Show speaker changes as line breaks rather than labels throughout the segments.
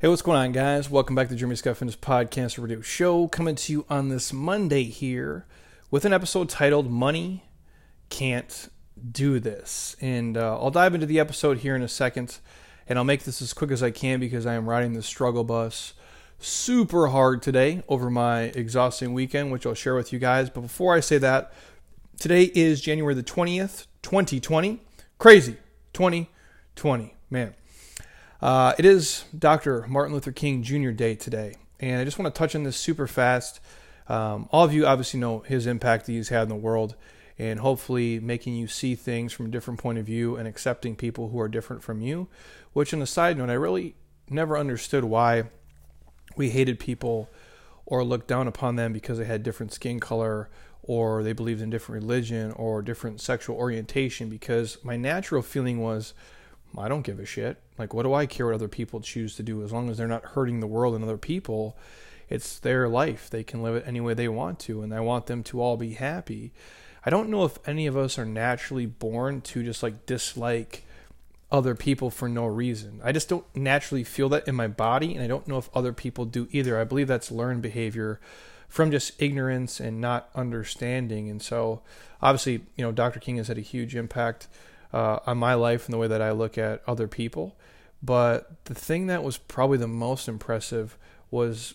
Hey, what's going on, guys? Welcome back to Jeremy Scott Fitness Podcast Radio Show. Coming to you on this Monday here with an episode titled Money Can't Do This. And uh, I'll dive into the episode here in a second, and I'll make this as quick as I can because I am riding the struggle bus super hard today over my exhausting weekend, which I'll share with you guys. But before I say that, today is January the 20th, 2020. Crazy. 2020. Man. Uh, it is Dr. Martin Luther King Jr. Day today, and I just want to touch on this super fast. Um, all of you obviously know his impact that he's had in the world, and hopefully making you see things from a different point of view and accepting people who are different from you. Which, on a side note, I really never understood why we hated people or looked down upon them because they had different skin color or they believed in different religion or different sexual orientation. Because my natural feeling was, I don't give a shit. Like, what do I care what other people choose to do? As long as they're not hurting the world and other people, it's their life. They can live it any way they want to, and I want them to all be happy. I don't know if any of us are naturally born to just like dislike other people for no reason. I just don't naturally feel that in my body, and I don't know if other people do either. I believe that's learned behavior from just ignorance and not understanding. And so, obviously, you know, Dr. King has had a huge impact uh, on my life and the way that I look at other people. But the thing that was probably the most impressive was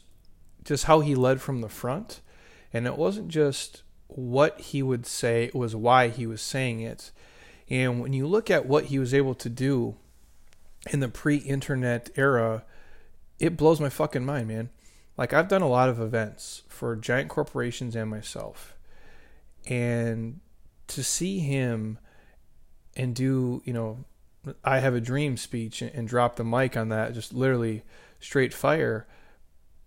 just how he led from the front. And it wasn't just what he would say, it was why he was saying it. And when you look at what he was able to do in the pre internet era, it blows my fucking mind, man. Like, I've done a lot of events for giant corporations and myself. And to see him and do you know I have a dream speech and, and drop the mic on that just literally straight fire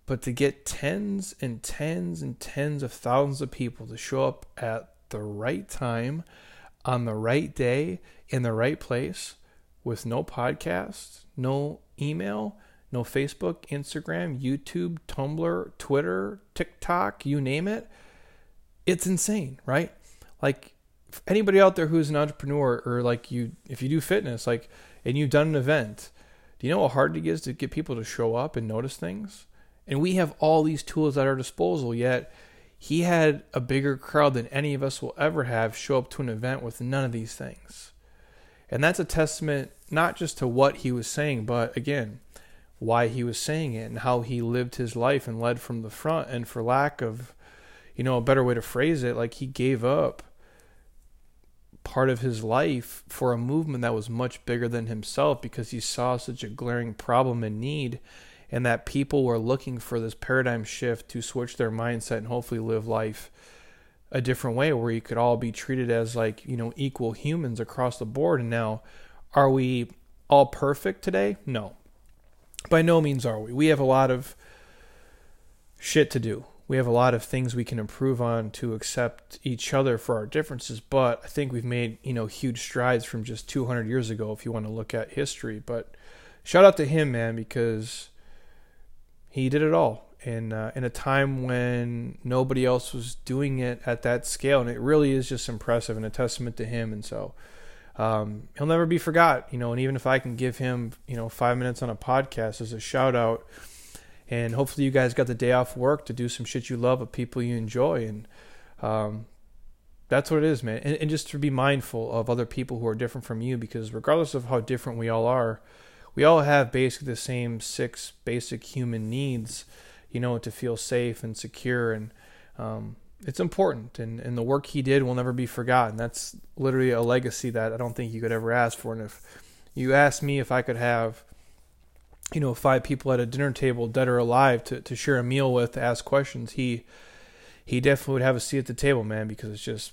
but to get tens and tens and tens of thousands of people to show up at the right time on the right day in the right place with no podcast, no email, no Facebook, Instagram, YouTube, Tumblr, Twitter, TikTok, you name it. It's insane, right? Like anybody out there who's an entrepreneur or like you, if you do fitness, like, and you've done an event, do you know how hard it is to get people to show up and notice things? And we have all these tools at our disposal, yet he had a bigger crowd than any of us will ever have show up to an event with none of these things. And that's a testament not just to what he was saying, but again, why he was saying it and how he lived his life and led from the front. And for lack of, you know, a better way to phrase it, like he gave up part of his life for a movement that was much bigger than himself because he saw such a glaring problem and need and that people were looking for this paradigm shift to switch their mindset and hopefully live life a different way where you could all be treated as like you know equal humans across the board. And now are we all perfect today? No. By no means are we. We have a lot of shit to do we have a lot of things we can improve on to accept each other for our differences but i think we've made you know huge strides from just 200 years ago if you want to look at history but shout out to him man because he did it all in uh, in a time when nobody else was doing it at that scale and it really is just impressive and a testament to him and so um, he'll never be forgot you know and even if i can give him you know five minutes on a podcast as a shout out and hopefully you guys got the day off work to do some shit you love with people you enjoy. And um, that's what it is man. And, and, just to be mindful of other people who are different from you because regardless of how different we all are we all have basically the same six basic human needs you know to feel safe and secure. And um, it's important. And, and the work he did will never be forgotten. That's literally a legacy that i don't think you could ever ask for. And if you asked me if i could have you know, five people at a dinner table, dead or alive, to, to share a meal with, ask questions, he he definitely would have a seat at the table, man, because it's just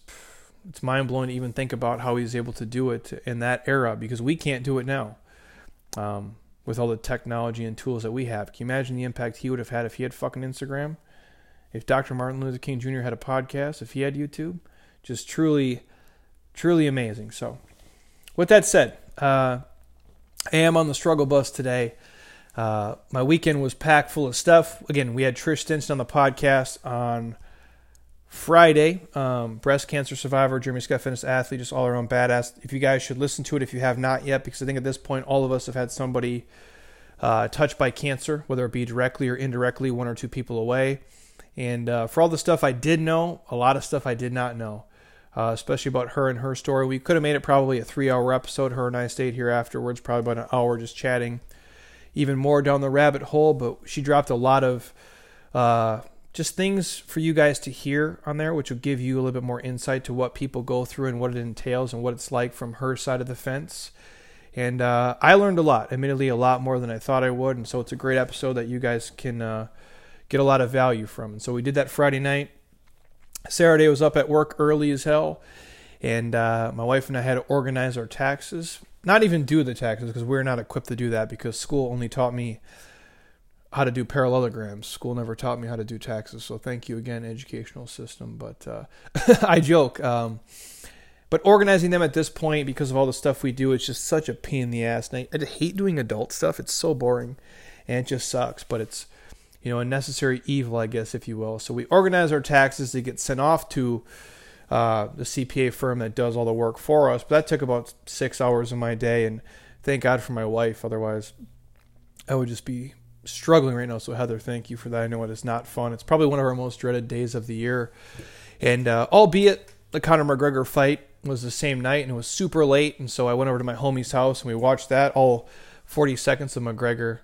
it's mind blowing to even think about how he's able to do it in that era because we can't do it now. Um, with all the technology and tools that we have. Can you imagine the impact he would have had if he had fucking Instagram? If Dr. Martin Luther King Jr. had a podcast, if he had YouTube? Just truly, truly amazing. So, with that said, uh, I am on the struggle bus today. Uh, my weekend was packed full of stuff. Again, we had Trish Stinson on the podcast on Friday. Um, breast cancer survivor, Jeremy Scott fitness athlete, just all around badass. If you guys should listen to it if you have not yet, because I think at this point all of us have had somebody uh, touched by cancer, whether it be directly or indirectly, one or two people away. And uh, for all the stuff I did know, a lot of stuff I did not know, uh, especially about her and her story. We could have made it probably a three hour episode. Her and I stayed here afterwards, probably about an hour just chatting even more down the rabbit hole. But she dropped a lot of uh, just things for you guys to hear on there, which will give you a little bit more insight to what people go through and what it entails and what it's like from her side of the fence. And uh, I learned a lot, admittedly, a lot more than I thought I would. And so it's a great episode that you guys can uh, get a lot of value from. And so we did that Friday night. Saturday was up at work early as hell. And uh, my wife and I had to organize our taxes. Not even do the taxes because we're not equipped to do that because school only taught me how to do parallelograms. School never taught me how to do taxes. So thank you again, educational system. But uh, I joke. Um, but organizing them at this point, because of all the stuff we do, it's just such a pain in the ass. And I, I hate doing adult stuff. It's so boring, and it just sucks. But it's you know a necessary evil, I guess, if you will. So we organize our taxes to get sent off to uh, the CPA firm that does all the work for us. But that took about six hours of my day, and thank God for my wife. Otherwise, I would just be struggling right now. So Heather, thank you for that. I know it is not fun. It's probably one of our most dreaded days of the year, and uh, albeit the Conor McGregor fight was the same night and it was super late, and so I went over to my homie's house and we watched that all 40 seconds of McGregor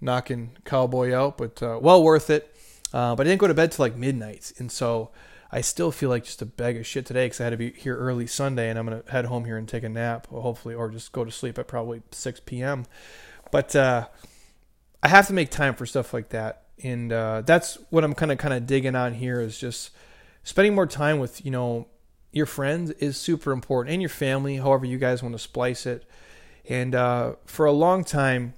knocking Cowboy out, but uh, well worth it. Uh, but I didn't go to bed till like midnight, and so I still feel like just a bag of shit today because I had to be here early Sunday, and I'm gonna head home here and take a nap, hopefully, or just go to sleep at probably 6 p.m. But uh, I have to make time for stuff like that, and uh, that's what I'm kind of kind of digging on here is just spending more time with you know your friends is super important, and your family, however you guys want to splice it. And uh, for a long time,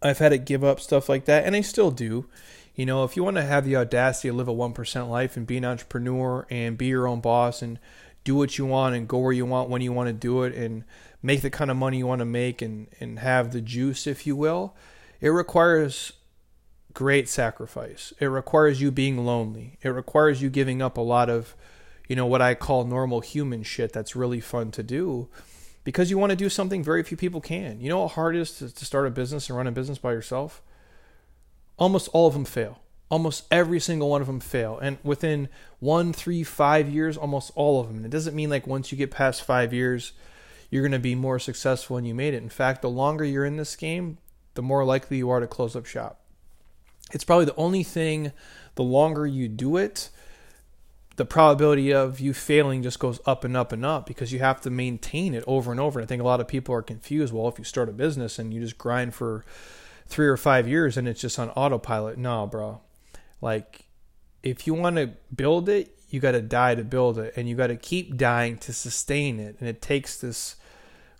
I've had to give up stuff like that, and I still do. You know, if you want to have the audacity to live a 1% life and be an entrepreneur and be your own boss and do what you want and go where you want when you want to do it and make the kind of money you want to make and, and have the juice, if you will, it requires great sacrifice. It requires you being lonely. It requires you giving up a lot of, you know, what I call normal human shit that's really fun to do because you want to do something very few people can. You know how hard it is to, to start a business and run a business by yourself? Almost all of them fail. Almost every single one of them fail. And within one, three, five years, almost all of them. It doesn't mean like once you get past five years, you're going to be more successful and you made it. In fact, the longer you're in this game, the more likely you are to close up shop. It's probably the only thing, the longer you do it, the probability of you failing just goes up and up and up because you have to maintain it over and over. And I think a lot of people are confused. Well, if you start a business and you just grind for three or five years and it's just on autopilot, no, bro. Like, if you want to build it, you got to die to build it, and you got to keep dying to sustain it. And it takes this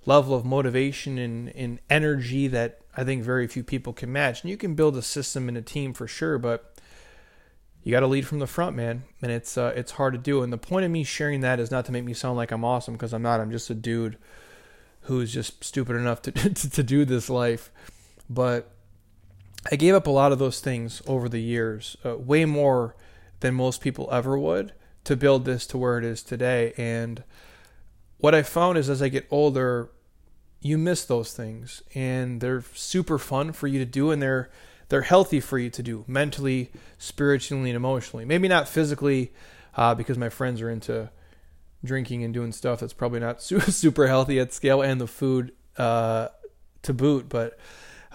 level of motivation and, and energy that I think very few people can match. And you can build a system and a team for sure, but you got to lead from the front, man, and it's uh, it's hard to do. And the point of me sharing that is not to make me sound like I'm awesome because I'm not. I'm just a dude who's just stupid enough to to, to do this life. But I gave up a lot of those things over the years, uh, way more than most people ever would, to build this to where it is today. And what I found is as I get older, you miss those things and they're super fun for you to do and they're they're healthy for you to do mentally spiritually and emotionally maybe not physically uh, because my friends are into drinking and doing stuff that's probably not super healthy at scale and the food uh, to boot but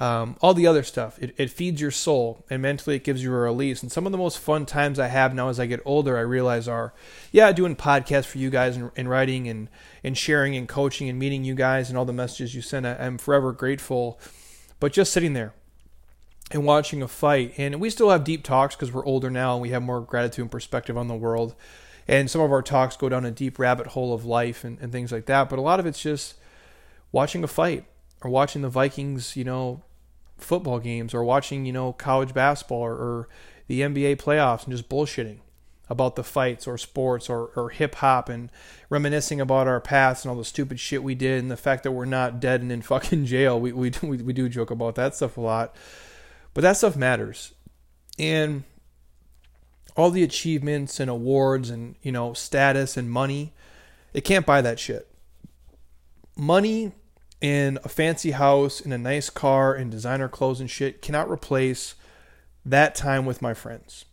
um, all the other stuff. It, it feeds your soul, and mentally it gives you a release. And some of the most fun times I have now as I get older, I realize are, yeah, doing podcasts for you guys and, and writing and, and sharing and coaching and meeting you guys and all the messages you send. I, I'm forever grateful. But just sitting there and watching a fight, and we still have deep talks because we're older now and we have more gratitude and perspective on the world. And some of our talks go down a deep rabbit hole of life and, and things like that. But a lot of it's just watching a fight or watching the Vikings, you know, football games or watching, you know, college basketball or, or the NBA playoffs and just bullshitting about the fights or sports or, or hip hop and reminiscing about our past and all the stupid shit we did and the fact that we're not dead and in fucking jail. We, we, we, we do joke about that stuff a lot. But that stuff matters. And all the achievements and awards and, you know, status and money, it can't buy that shit. Money and a fancy house in a nice car in designer clothes and shit cannot replace that time with my friends.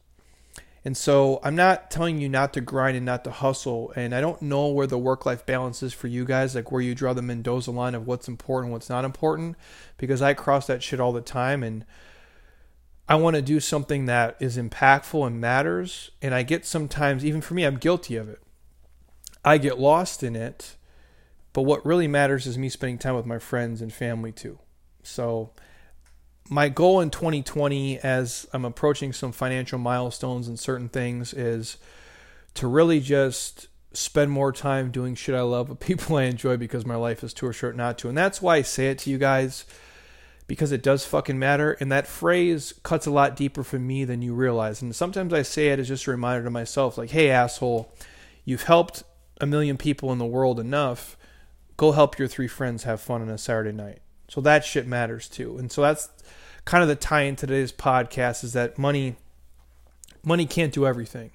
And so I'm not telling you not to grind and not to hustle. And I don't know where the work life balance is for you guys, like where you draw the Mendoza line of what's important, what's not important, because I cross that shit all the time. And I want to do something that is impactful and matters. And I get sometimes, even for me, I'm guilty of it. I get lost in it. But what really matters is me spending time with my friends and family too. So, my goal in 2020 as I'm approaching some financial milestones and certain things is to really just spend more time doing shit I love with people I enjoy because my life is too short not to. And that's why I say it to you guys because it does fucking matter. And that phrase cuts a lot deeper for me than you realize. And sometimes I say it as just a reminder to myself like, hey, asshole, you've helped a million people in the world enough. Go help your three friends have fun on a Saturday night. So that shit matters too. And so that's kind of the tie in today's podcast is that money money can't do everything.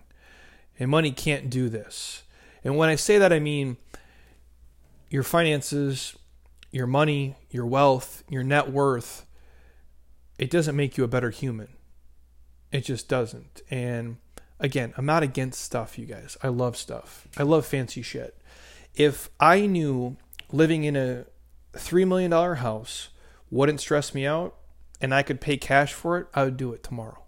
And money can't do this. And when I say that I mean your finances, your money, your wealth, your net worth, it doesn't make you a better human. It just doesn't. And again, I'm not against stuff, you guys. I love stuff. I love fancy shit. If I knew living in a $3 million house wouldn't stress me out and I could pay cash for it, I would do it tomorrow.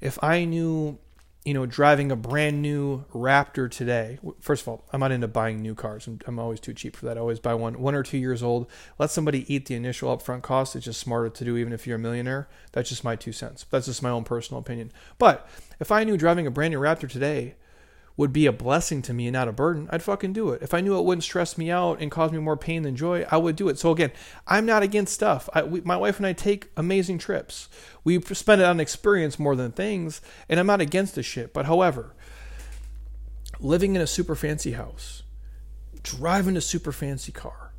If I knew, you know, driving a brand new Raptor today, first of all, I'm not into buying new cars. I'm, I'm always too cheap for that. I always buy one, one or two years old. Let somebody eat the initial upfront cost. It's just smarter to do, even if you're a millionaire. That's just my two cents. That's just my own personal opinion. But if I knew driving a brand new Raptor today would be a blessing to me and not a burden, I'd fucking do it. If I knew it wouldn't stress me out and cause me more pain than joy, I would do it. So again, I'm not against stuff. I, we, my wife and I take amazing trips. We spend it on experience more than things, and I'm not against the shit. But however, living in a super fancy house, driving a super fancy car,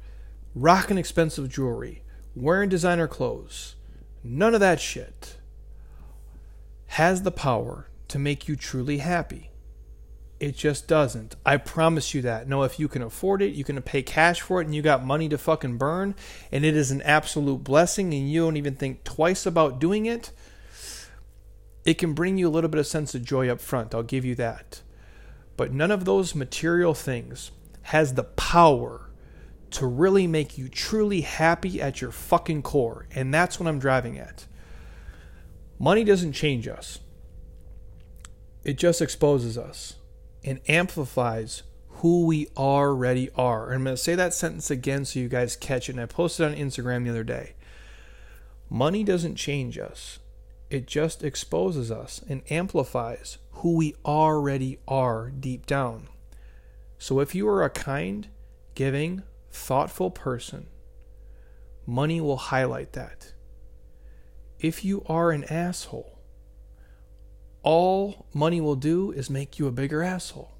rocking expensive jewelry, wearing designer clothes, none of that shit has the power to make you truly happy. It just doesn't. I promise you that. No, if you can afford it, you can pay cash for it, and you got money to fucking burn, and it is an absolute blessing, and you don't even think twice about doing it, it can bring you a little bit of sense of joy up front. I'll give you that. But none of those material things has the power to really make you truly happy at your fucking core. And that's what I'm driving at. Money doesn't change us, it just exposes us and amplifies who we already are. And I'm going to say that sentence again so you guys catch it. And I posted on Instagram the other day. Money doesn't change us, it just exposes us and amplifies who we already are deep down. So if you are a kind, giving, thoughtful person, money will highlight that. If you are an asshole, all money will do is make you a bigger asshole.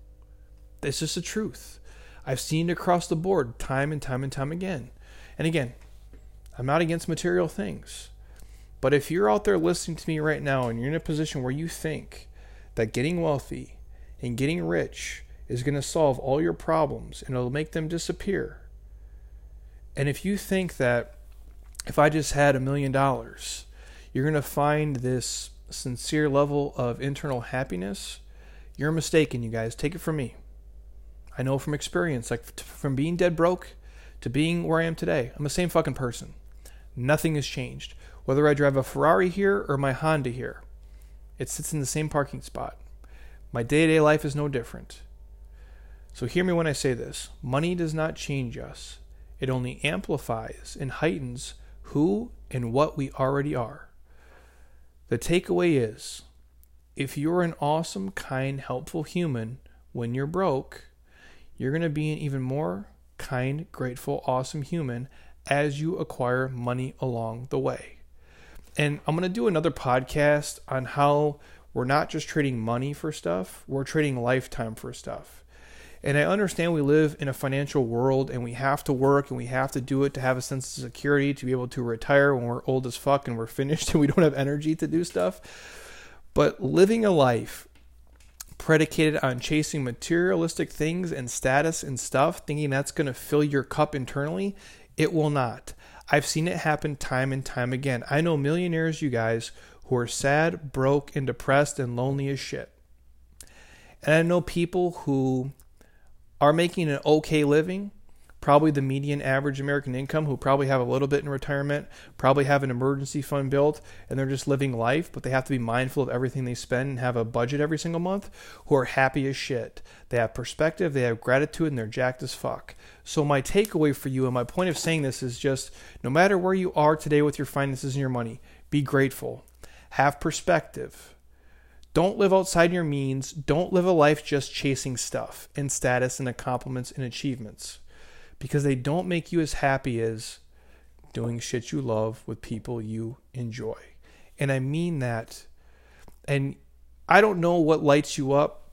That's just the truth. I've seen it across the board time and time and time again. And again, I'm not against material things. But if you're out there listening to me right now and you're in a position where you think that getting wealthy and getting rich is going to solve all your problems and it'll make them disappear, and if you think that if I just had a million dollars, you're going to find this sincere level of internal happiness, you're mistaken, you guys. Take it from me. I know from experience, like from being dead broke to being where I am today, I'm the same fucking person. Nothing has changed. Whether I drive a Ferrari here or my Honda here, it sits in the same parking spot. My day to day life is no different. So hear me when I say this money does not change us, it only amplifies and heightens who and what we already are. The takeaway is if you're an awesome, kind, helpful human when you're broke, you're going to be an even more kind, grateful, awesome human as you acquire money along the way. And I'm going to do another podcast on how we're not just trading money for stuff, we're trading lifetime for stuff. And I understand we live in a financial world and we have to work and we have to do it to have a sense of security, to be able to retire when we're old as fuck and we're finished and we don't have energy to do stuff. But living a life predicated on chasing materialistic things and status and stuff, thinking that's going to fill your cup internally, It will not. I've seen it happen time and time again. I know millionaires, you guys, who are sad, broke, and depressed and lonely as shit. And I know people who are making an okay living, probably the median average American income, who probably have a little bit in retirement, probably have an emergency fund built, and they're just living life, but they have to be mindful of everything they spend and have a budget every single month, who are happy as shit. They have perspective, they have gratitude, and they're jacked as fuck. So, my takeaway for you and my point of saying this is just no matter where you are today with your finances and your money, be grateful, have perspective. Don't live outside your means. Don't live a life just chasing stuff and status and accomplishments and achievements because they don't make you as happy as doing shit you love with people you enjoy. And I mean that. And I don't know what lights you up,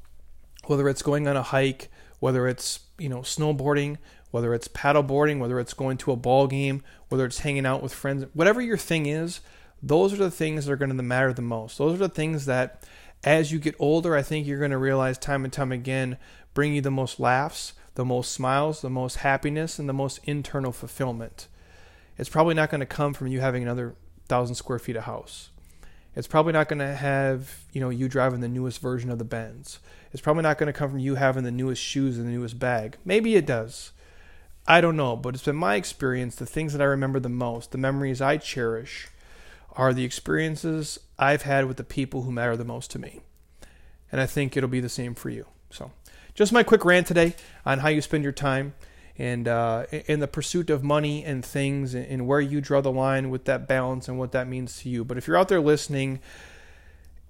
whether it's going on a hike, whether it's, you know, snowboarding, whether it's paddleboarding, whether it's going to a ball game, whether it's hanging out with friends, whatever your thing is, those are the things that are going to matter the most. Those are the things that as you get older, I think you're going to realize time and time again bring you the most laughs, the most smiles, the most happiness, and the most internal fulfillment. It's probably not going to come from you having another thousand square feet of house. It's probably not going to have, you know, you driving the newest version of the Benz. It's probably not going to come from you having the newest shoes and the newest bag. Maybe it does. I don't know, but it's been my experience the things that I remember the most, the memories I cherish, are the experiences I've had with the people who matter the most to me. And I think it'll be the same for you. So, just my quick rant today on how you spend your time and uh, in the pursuit of money and things and where you draw the line with that balance and what that means to you. But if you're out there listening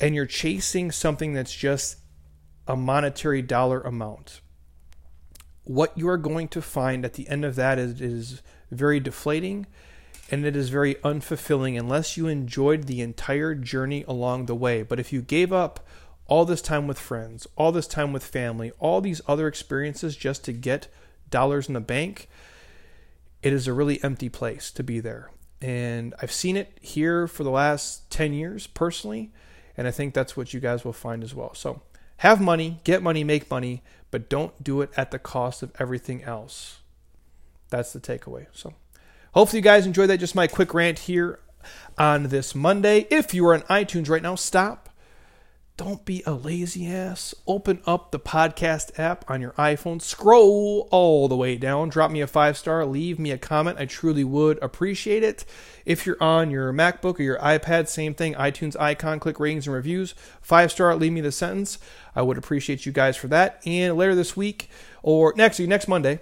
and you're chasing something that's just a monetary dollar amount, what you are going to find at the end of that is, is very deflating and it is very unfulfilling unless you enjoyed the entire journey along the way. But if you gave up all this time with friends, all this time with family, all these other experiences just to get dollars in the bank, it is a really empty place to be there. And I've seen it here for the last 10 years personally, and I think that's what you guys will find as well. So, have money, get money, make money, but don't do it at the cost of everything else. That's the takeaway. So, hopefully, you guys enjoyed that. Just my quick rant here on this Monday. If you are on iTunes right now, stop don't be a lazy ass. Open up the podcast app on your iPhone, scroll all the way down, drop me a five star, leave me a comment. I truly would appreciate it. If you're on your MacBook or your iPad, same thing, iTunes icon, click ratings and reviews, five star, leave me the sentence. I would appreciate you guys for that. And later this week, or next next Monday,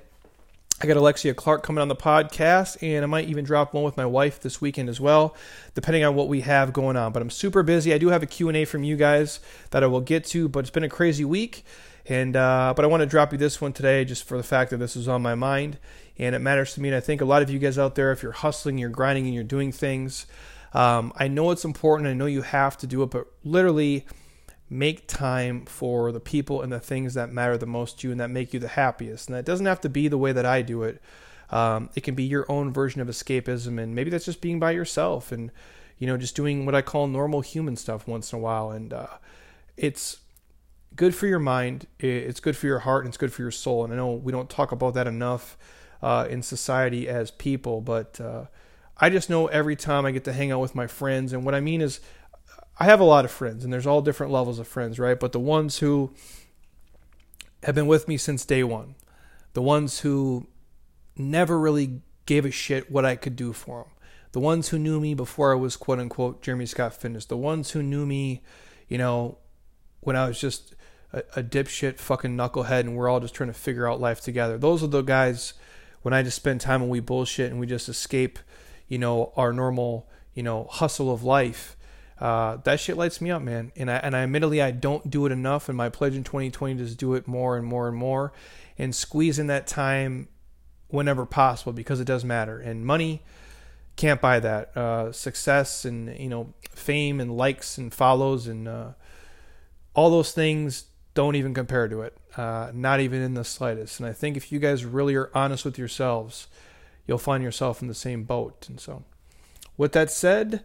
I got Alexia Clark coming on the podcast, and I might even drop one with my wife this weekend as well, depending on what we have going on. But I'm super busy. I do have a Q&A from you guys that I will get to, but it's been a crazy week. And uh, but I want to drop you this one today, just for the fact that this is on my mind, and it matters to me. And I think a lot of you guys out there, if you're hustling, you're grinding, and you're doing things, um, I know it's important. I know you have to do it, but literally make time for the people and the things that matter the most to you and that make you the happiest. And that doesn't have to be the way that I do it. Um, it can be your own version of escapism, and maybe that's just being by yourself and you know just doing what I call normal human stuff once in a while. And uh, it's good for your mind, it's good for your heart, and it's good for your soul. And I know we don't talk about that enough uh, in society as people, but uh, I just know every time I get to hang out with my friends, and what I mean is I have a lot of friends, and there's all different levels of friends, right? But the ones who have been with me since day one, the ones who never really gave a shit what I could do for them, the ones who knew me before I was quote unquote Jeremy Scott Fitness, the ones who knew me, you know, when I was just a, a dipshit fucking knucklehead and we're all just trying to figure out life together. Those are the guys when I just spend time and we bullshit and we just escape, you know, our normal, you know, hustle of life uh, that shit lights me up, man. And I and I admittedly I don't do it enough. And my pledge in 2020 is do it more and more and more, and squeeze in that time whenever possible because it does matter. And money can't buy that. Uh, success and you know fame and likes and follows and uh, all those things don't even compare to it. Uh, not even in the slightest. And I think if you guys really are honest with yourselves, you'll find yourself in the same boat. And so, with that said.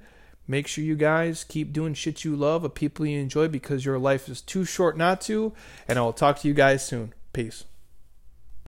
Make sure you guys keep doing shit you love of people you enjoy because your life is too short not to. And I will talk to you guys soon. Peace.